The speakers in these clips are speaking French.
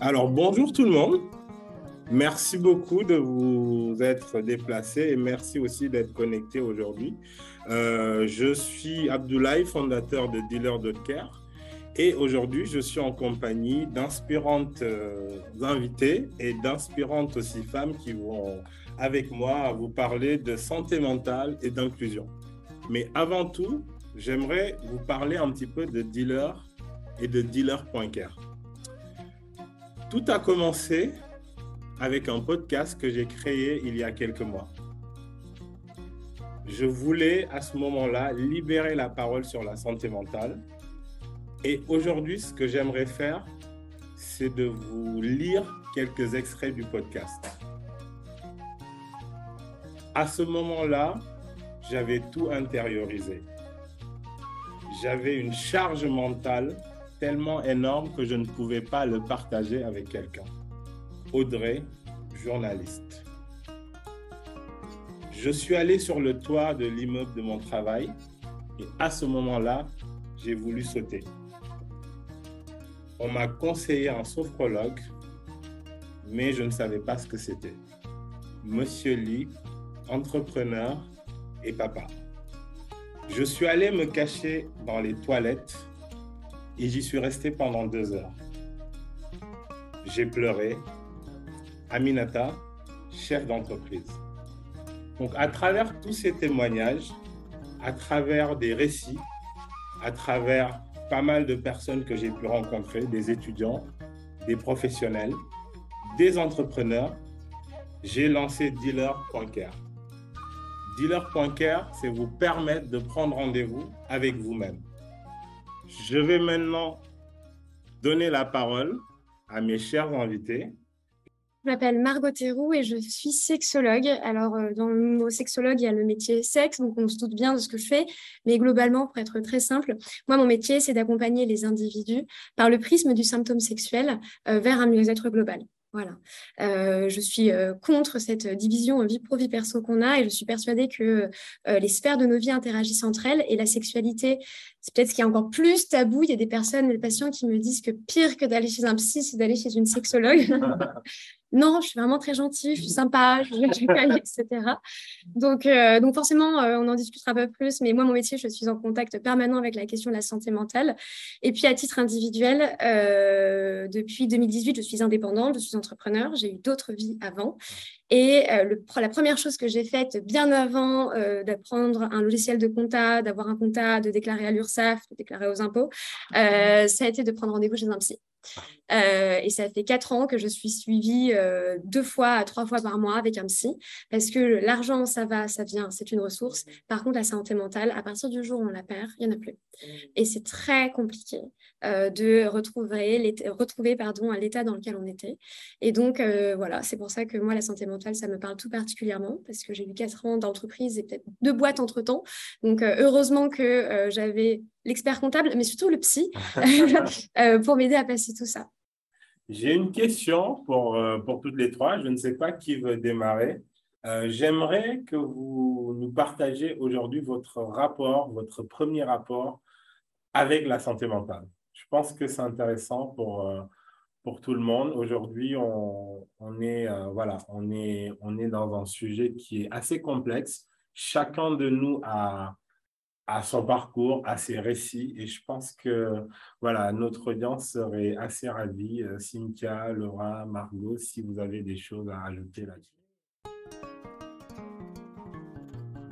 Alors, bonjour tout le monde. Merci beaucoup de vous être déplacé et merci aussi d'être connecté aujourd'hui. Euh, je suis Abdoulaye, fondateur de Dealer. Et aujourd'hui, je suis en compagnie d'inspirantes euh, invitées et d'inspirantes aussi femmes qui vont avec moi vous parler de santé mentale et d'inclusion. Mais avant tout, j'aimerais vous parler un petit peu de Dealer et de Dealer.care. Tout a commencé avec un podcast que j'ai créé il y a quelques mois. Je voulais à ce moment-là libérer la parole sur la santé mentale. Et aujourd'hui, ce que j'aimerais faire, c'est de vous lire quelques extraits du podcast. À ce moment-là, j'avais tout intériorisé. J'avais une charge mentale tellement énorme que je ne pouvais pas le partager avec quelqu'un. Audrey, journaliste. Je suis allé sur le toit de l'immeuble de mon travail et à ce moment-là, j'ai voulu sauter. On m'a conseillé un sophrologue, mais je ne savais pas ce que c'était. Monsieur Lee, entrepreneur et papa. Je suis allé me cacher dans les toilettes et j'y suis resté pendant deux heures. J'ai pleuré, Aminata, chef d'entreprise. Donc à travers tous ces témoignages, à travers des récits, à travers pas mal de personnes que j'ai pu rencontrer, des étudiants, des professionnels, des entrepreneurs, j'ai lancé Dealer.care. Dealer.care, c'est vous permettre de prendre rendez-vous avec vous-même. Je vais maintenant donner la parole à mes chers invités. Je m'appelle Margot Théroux et je suis sexologue. Alors, euh, dans le mot sexologue, il y a le métier sexe, donc on se doute bien de ce que je fais. Mais globalement, pour être très simple, moi, mon métier, c'est d'accompagner les individus par le prisme du symptôme sexuel euh, vers un mieux-être global. Voilà. Euh, je suis contre cette division vie pro, vie perso qu'on a et je suis persuadée que les sphères de nos vies interagissent entre elles et la sexualité, c'est peut-être ce qui est encore plus tabou. Il y a des personnes, des patients qui me disent que pire que d'aller chez un psy, c'est d'aller chez une sexologue. non, je suis vraiment très gentille, je suis sympa, je suis etc. Donc, euh, donc forcément, euh, on en discutera un peu plus, mais moi, mon métier, je suis en contact permanent avec la question de la santé mentale. Et puis, à titre individuel, euh, depuis 2018, je suis indépendante, je suis entrepreneur, j'ai eu d'autres vies avant. Et la première chose que j'ai faite bien avant d'apprendre un logiciel de compta, d'avoir un compta, de déclarer à l'URSSAF, de déclarer aux impôts, ça a été de prendre rendez-vous chez un psy. Euh, et ça fait quatre ans que je suis suivie euh, deux fois à trois fois par mois avec un psy, parce que l'argent, ça va, ça vient, c'est une ressource. Par contre, la santé mentale, à partir du jour où on la perd, il n'y en a plus. Et c'est très compliqué euh, de retrouver, retrouver pardon, l'état dans lequel on était. Et donc, voilà, c'est pour ça que moi, la santé mentale, ça me parle tout particulièrement, parce que j'ai eu quatre ans d'entreprise et peut-être deux boîtes entre-temps. Donc, heureusement que j'avais l'expert comptable, mais surtout le psy, pour m'aider à passer tout ça. J'ai une question pour, euh, pour toutes les trois. Je ne sais pas qui veut démarrer. Euh, j'aimerais que vous nous partagiez aujourd'hui votre rapport, votre premier rapport avec la santé mentale. Je pense que c'est intéressant pour, euh, pour tout le monde. Aujourd'hui, on, est, voilà, on, est, on est dans un sujet qui est assez complexe. Chacun de nous a, à son parcours, à ses récits. Et je pense que voilà, notre audience serait assez ravie. Euh, Cynthia, Laura, Margot, si vous avez des choses à ajouter là-dessus.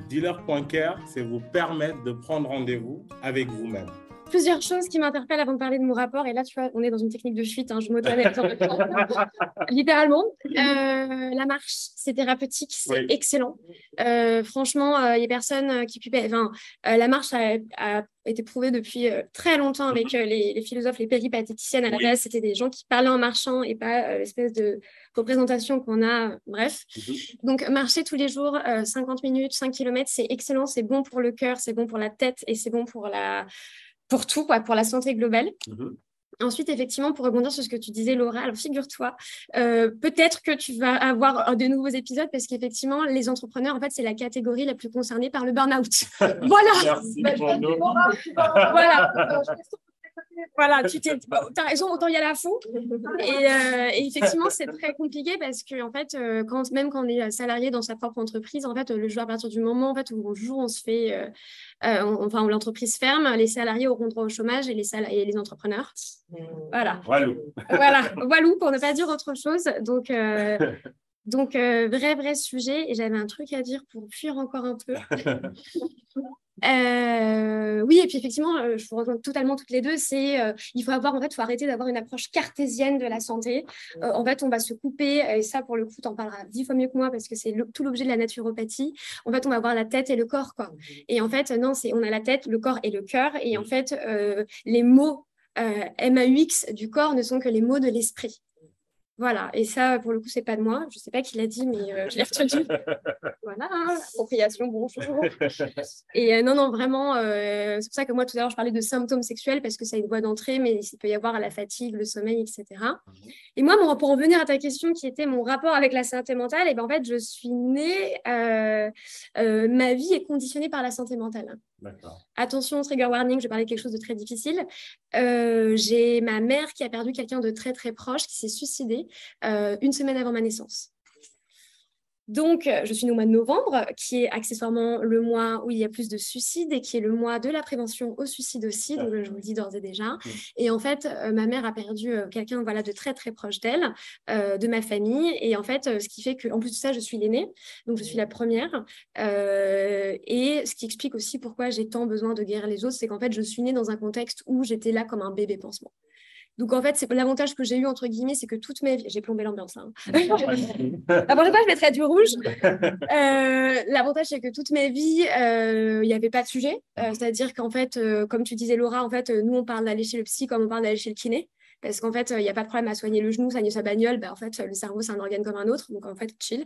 Dealer.care, c'est vous permettre de prendre rendez-vous avec vous-même plusieurs choses qui m'interpellent avant de parler de mon rapport. Et là, tu vois, on est dans une technique de fuite. Hein, je m'autonne littéralement. Euh, la marche, c'est thérapeutique, c'est excellent. Euh, franchement, il euh, n'y a personne qui Enfin, la marche a, été prouvée depuis très longtemps avec mhm. les, philosophes, les péripatéticiennes. À la base, c'était des gens qui parlaient en marchant et pas l'espèce de représentation qu'on a. Bref. Mhm. Donc, marcher tous les jours, 50 minutes, 5 km, c'est excellent. C'est bon pour le cœur, c'est bon pour la tête et c'est bon pour la pour tout, quoi, pour la santé globale. Mhm. Ensuite, effectivement, pour rebondir sur ce que tu disais, Laura, alors figure-toi, euh, peut-être que tu vas avoir de nouveaux épisodes parce qu'effectivement, les entrepreneurs, en fait, c'est la catégorie la plus concernée par le burn-out. voilà. Merci pour nous. voilà. Voilà, tu t'es, as raison, autant y aller à fond. Et, euh, et effectivement, c'est très compliqué parce que, en fait, euh, quand, même quand on est salarié dans sa propre entreprise, en fait, le jour à partir du moment en fait, où on joue, on se fait, euh, enfin, l'entreprise ferme, les salariés auront droit au chômage et les, et les entrepreneurs. Voilà. Walou. Voilà, walou, pour ne pas dire autre chose. Donc, donc, vrai, vrai sujet. Et j'avais un truc à dire pour fuir encore un peu. Euh, oui, et puis effectivement, euh, je vous rejoins totalement toutes les deux, c'est euh, il faut avoir en fait, faut arrêter d'avoir une approche cartésienne de la santé. en fait, on va se couper, et ça pour le coup, tu en parleras dix fois mieux que moi parce que c'est tout l'objet de la naturopathie. En fait, on va avoir la tête et le corps, quoi. Et en fait, non, c'est on a la tête, le corps et le cœur, et en fait, les mots MAUX du corps ne sont que les mots de l'esprit. Voilà, et ça, pour le coup, c'est pas de moi. Je sais pas qui l'a dit, mais euh, je l'ai retenu. voilà, appropriation, bonjour. Et euh, non, non, vraiment, euh, c'est pour ça que moi, tout à l'heure, je parlais de symptômes sexuels parce que ça a une voie d'entrée, mais il peut y avoir la fatigue, le sommeil, etc. Mhm. Et moi, pour en venir à ta question qui était mon rapport avec la santé mentale, et eh ben, en fait, je suis née, ma vie est conditionnée par la santé mentale. Attention, trigger warning, je parler de quelque chose de très difficile. Euh, j'ai ma mère qui a perdu quelqu'un de très très proche, qui s'est suicidé euh, une semaine avant ma naissance. Donc, euh, je suis née au mois de novembre, qui est accessoirement le mois où il y a plus de suicides et qui est le mois de la prévention au suicide aussi. Donc, je vous le dis d'ores et déjà. Et en fait, euh, ma mère a perdu euh, quelqu'un voilà, de très, très proche d'elle, de ma famille. Et en fait, ce qui fait qu'en plus de ça, je suis l'aînée. Donc, je suis la première. et ce qui explique aussi pourquoi j'ai tant besoin de guérir les autres, c'est qu'en fait, je suis née dans un contexte où j'étais là comme un bébé pansement. Donc en fait, c'est l'avantage que j'ai eu entre guillemets, c'est que toute ma vie, j'ai plombé l'ambiance. Hein. La prochaine fois, je mettrai du rouge. Euh, l'avantage, c'est que toute ma vie, euh, il n'y avait pas de sujet. Euh, c'est-à-dire qu'en fait, comme tu disais Laura, en fait, nous on parle d'aller chez le psy comme on parle d'aller chez le kiné. Parce qu'en fait, il n'y a pas de problème à soigner le genou, soigner sa bagnole. Ben, en fait, le cerveau, c'est un organe comme un autre. Donc, en fait, chill.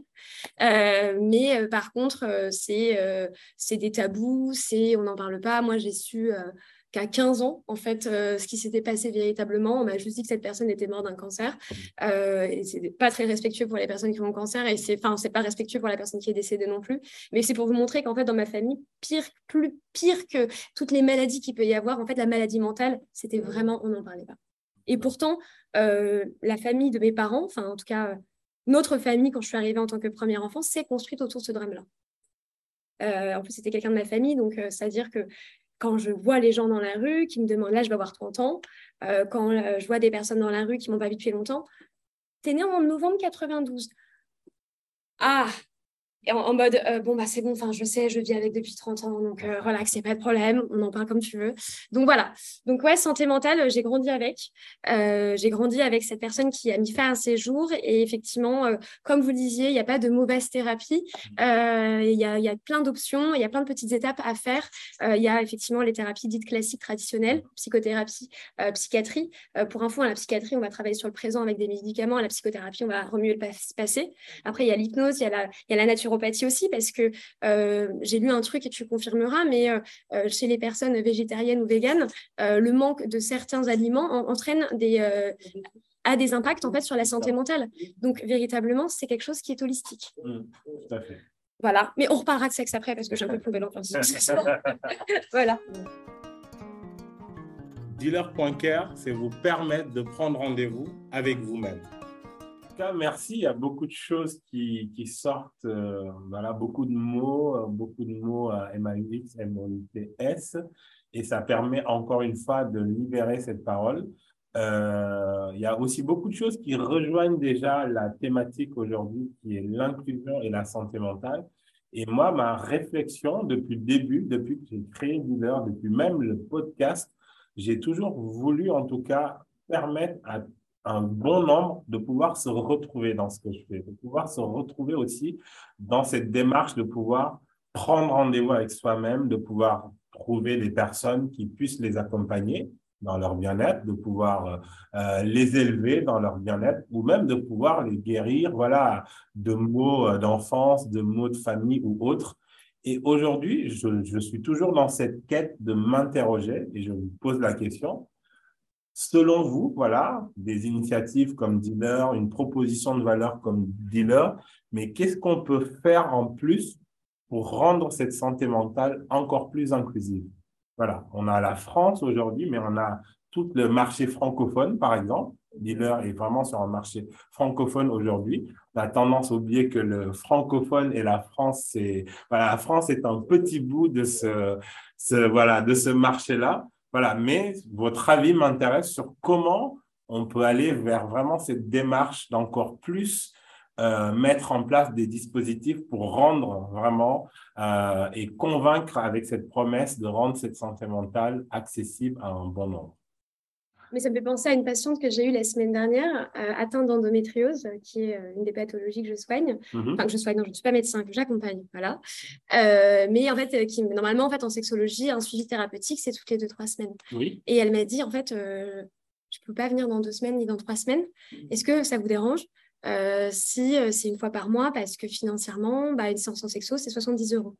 mais par contre, c'est c'est des tabous, c'est on n'en parle pas. Moi, j'ai su qu'à 15 ans, en fait, euh, ce qui s'était passé véritablement. On m'a juste dit que cette personne était morte d'un cancer. Euh, et c'est pas très respectueux pour les personnes qui ont un cancer et c'est, enfin, c'est pas respectueux pour la personne qui est décédée non plus. Mais c'est pour vous montrer qu'en fait, dans ma famille, pire, plus pire que toutes les maladies qu'il peut y avoir, en fait, la maladie mentale, c'était vraiment, on n'en parlait pas. Et pourtant, euh, la famille de mes parents, enfin, en tout cas, notre famille, quand je suis arrivée en tant que première enfant, s'est construite autour de ce drame-là. en plus, c'était quelqu'un de ma famille, donc c'est-à-dire que quand je vois les gens dans la rue qui me demandent, là je vais avoir 30 ans, euh, quand euh, je vois des personnes dans la rue qui m'ont pas vu depuis longtemps, t'es né en novembre 92. Ah, en, mode euh, bon bah c'est bon enfin je sais je vis avec depuis 30 ans donc euh, relax c'est pas de problème on en parle comme tu veux. Donc voilà. Donc ouais santé mentale j'ai grandi avec. Euh, j'ai grandi avec cette personne qui a mis fin à ses jours. Et effectivement comme vous le disiez il n'y a pas de mauvaise thérapie. Il y a, y, a, plein d'options il y a plein de petites étapes à faire. Il y a effectivement les thérapies dites classiques traditionnelles psychothérapie psychiatrie. Pour info à la psychiatrie on va travailler sur le présent avec des médicaments. À la psychothérapie on va remuer le passé après il y a l'hypnose il y a la, y a la nature aussi, parce que euh, j'ai lu un truc et tu confirmeras, mais euh, euh, chez les personnes végétariennes ou véganes, le manque de certains aliments entraîne des, a des impacts en fait sur la santé mentale. Donc véritablement, c'est quelque chose qui est holistique. Mmh, tout à fait. Voilà, mais on reparlera de sexe après parce que j'ai un peu plombé l'enfance. voilà. Dealer.care, c'est vous permettre de prendre rendez-vous avec vous-même merci. Il y a beaucoup de choses qui, sortent. Euh, voilà, beaucoup de mots, euh, beaucoup de mots à M-A-U-X, M-O-U-T-S. Et ça permet encore une fois de libérer cette parole. Euh, il y a aussi beaucoup de choses qui rejoignent déjà la thématique aujourd'hui qui est l'inclusion et la santé mentale. Et moi, ma réflexion depuis le début, depuis que j'ai créé Dealer, depuis même le podcast, j'ai toujours voulu en tout cas permettre à un bon nombre de pouvoir se retrouver dans ce que je fais, de pouvoir se retrouver aussi dans cette démarche de pouvoir prendre rendez-vous avec soi-même, de pouvoir trouver des personnes qui puissent les accompagner dans leur bien-être, de pouvoir euh, les élever dans leur bien-être ou même de pouvoir les guérir voilà, de mots euh, d'enfance, de mots de famille ou autres. Et aujourd'hui, je, je suis toujours dans cette quête de m'interroger et je me pose la question, Selon vous, voilà, des initiatives comme Dealer, une proposition de valeur comme Dealer, mais qu'est-ce qu'on peut faire en plus pour rendre cette santé mentale encore plus inclusive? Voilà, on a la France aujourd'hui, mais on a tout le marché francophone, par exemple. Dealer est vraiment sur un marché francophone aujourd'hui. On a tendance à oublier que le francophone et la France, c'est voilà, la France est un petit bout de ce voilà de ce marché-là. Voilà, mais votre avis m'intéresse sur comment on peut aller vers vraiment cette démarche d'encore plus euh, mettre en place des dispositifs pour rendre vraiment euh, et convaincre avec cette promesse de rendre cette santé mentale accessible à un bon nombre. Mais ça me fait penser à une patiente que j'ai eue la semaine dernière, euh, atteinte d'endométriose, qui est une des pathologies que je soigne. Mhm. Enfin, que je soigne, non, je ne suis pas médecin, que j'accompagne. Voilà. mais en fait, qui, normalement, en fait, en sexologie, un suivi thérapeutique, c'est toutes les deux, trois semaines. Oui. Et elle m'a dit, en fait, je ne peux pas venir dans deux semaines ni dans trois semaines. Mhm. Est-ce que ça vous dérange euh, si euh, c'est une fois par mois, parce que financièrement, bah, une séance en sexo, c'est 70 euros.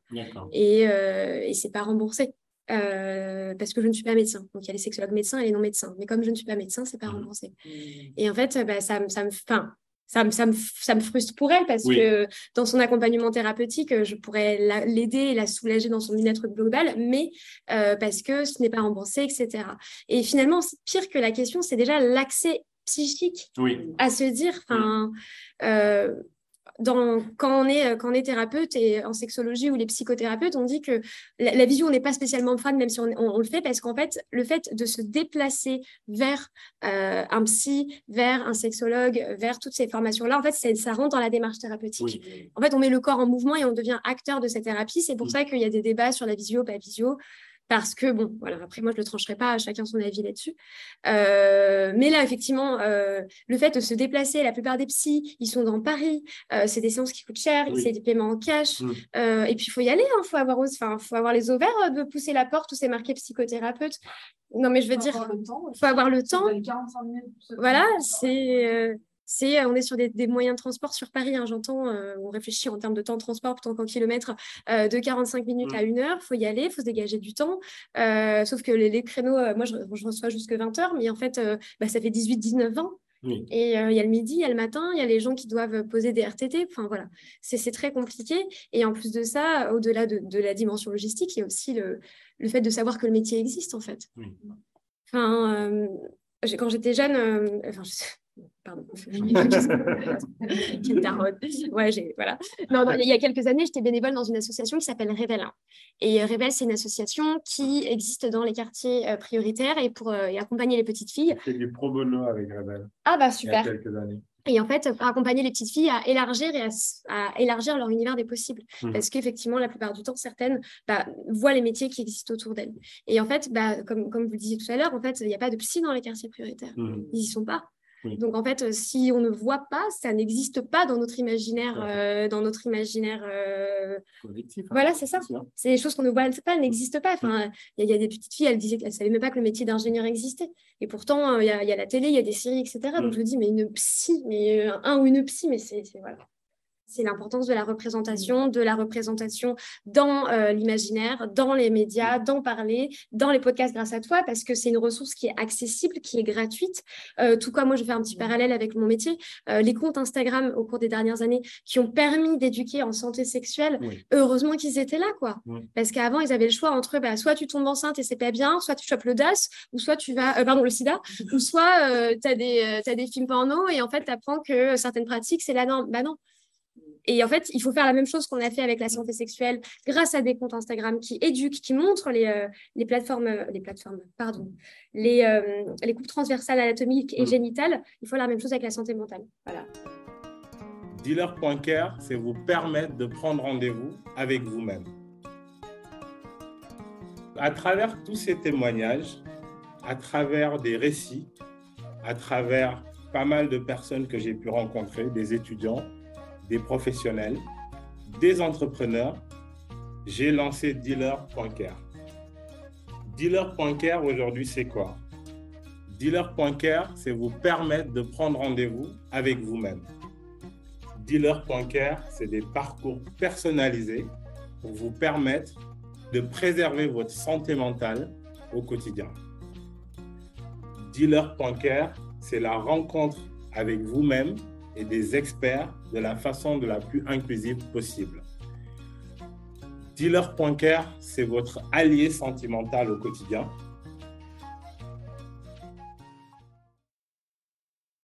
Et, euh, et c'est pas remboursé. Parce que je ne suis pas médecin. Donc, il y a les sexologues médecins et les non-médecins. Mais comme je ne suis pas médecin, c'est pas mmh. remboursé. Mmh. Et en fait, bah, ça, ça, me, fin, ça, me, ça, me, ça me frustre pour elle parce que dans son accompagnement thérapeutique, je pourrais l'aider et la soulager dans son bien-être global, mais parce que ce n'est pas remboursé, etc. Et finalement, pire que la question, c'est déjà l'accès psychique à se dire, enfin, euh, dans, quand, on est, quand on est thérapeute et en sexologie ou les psychothérapeutes, on dit que la, vision vision n'est pas spécialement fan, même si on, on, le fait, parce qu'en fait, le fait de se déplacer vers euh, un psy, vers un sexologue, vers toutes ces formations-là, en fait, ça rentre dans la démarche thérapeutique. En fait, on met le corps en mouvement et on devient acteur de cette thérapie. C'est pour ça qu'il y a des débats sur la visio, pas visio parce que, bon, voilà, après, moi, je ne le trancherai pas, chacun son avis là-dessus. Euh, mais là, effectivement, euh, le fait de se déplacer, la plupart des psys, ils sont dans Paris, euh, c'est des séances qui coûtent cher, c'est des paiements en cash, mm. et puis il faut y aller, il hein, faut, avoir, faut avoir les ovaires de pousser la porte où c'est marqué psychothérapeute. Non, mais je veux dire, il faut avoir le temps. Voilà, c'est c'est euh, on est sur des, moyens de transport sur Paris, hein, j'entends, euh, on réfléchit en termes de temps de transport tant qu'en kilomètres, euh, de 45 minutes à 1 mm. heure, il faut y aller, il faut se dégager du temps. sauf que les, créneaux, moi je, reçois jusque 20 heures, mais en fait, bah, ça fait 18, 19, 20. Et il y a le midi, il y a le matin, il y a les gens qui doivent poser des RTT. Enfin voilà, c'est très compliqué. Et en plus de ça, au-delà de, la dimension logistique, il y a aussi le, le, fait de savoir que le métier existe en fait. Enfin, quand j'étais jeune, enfin, Pardon. ouais, j'ai, voilà. Non, il y a quelques années, j'étais bénévole dans une association qui s'appelle Révèle. Et euh, Révèle, c'est une association qui existe dans les quartiers euh, prioritaires et pour euh, accompagner les petites filles. C'est du pro bono avec Révèle. Ah bah super. Il y a quelques années. Et en fait, pour accompagner les petites filles à élargir et à, élargir leur univers des possibles. Mmh. Parce qu'effectivement, la plupart du temps, certaines bah, voient les métiers qui existent autour d'elles. Et en fait, bah, comme, comme vous le disiez tout à l'heure, en fait, il n'y a pas de psy dans les quartiers prioritaires. Mmh. Ils n'y sont pas. Donc en fait, euh, si on ne voit pas, ça n'existe pas dans notre imaginaire, euh, dans notre imaginaire euh, collectif. Hein. Voilà, c'est ça. C'est des choses qu'on ne voit pas, elles n'existent pas. Enfin, il y, a des petites filles, elles disaient qu'elles savaient même pas que le métier d'ingénieur existait. Et pourtant, il y, a la télé, il y a des séries, etc. Donc mm. je me dis, mais une psy, mais un ou une psy, mais c'est voilà c'est l'importance de la représentation, de la représentation dans euh, l'imaginaire, dans les médias, d'en parler, dans les podcasts grâce à toi, parce que c'est une ressource qui est accessible, qui est gratuite. Euh, tout comme moi, je fais un petit parallèle avec mon métier. Euh, les comptes Instagram au cours des dernières années qui ont permis d'éduquer en santé sexuelle, heureusement qu'ils étaient là, quoi. Parce qu'avant, ils avaient le choix entre bah, soit tu tombes enceinte et c'est pas bien, soit tu chopes le DAS, ou soit tu vas, pardon, le sida, ou soit tu as, des, as des films porno et en fait, tu apprends que certaines pratiques, c'est la norme. Bah non. Et en fait, il faut faire la même chose qu'on a fait avec la santé sexuelle grâce à des comptes Instagram qui éduquent, qui montrent les, euh, les plateformes, euh, les plateformes, pardon, les, euh, les coupes transversales anatomiques et mm. génitales. Il faut la même chose avec la santé mentale. Voilà. Dealer.care, c'est vous permettre de prendre rendez-vous avec vous-même. À travers tous ces témoignages, à travers des récits, à travers pas mal de personnes que j'ai pu rencontrer, des étudiants, des professionnels, des entrepreneurs, j'ai lancé Dealer.care. Dealer.care aujourd'hui, c'est quoi? Dealer.care, c'est vous permettre de prendre rendez-vous avec vous-même. Dealer.care, c'est des parcours personnalisés pour vous permettre de préserver votre santé mentale au quotidien. Dealer.care, c'est la rencontre avec vous-même et des experts de la façon de la plus inclusive possible. Dealer.care, c'est votre allié sentimental au quotidien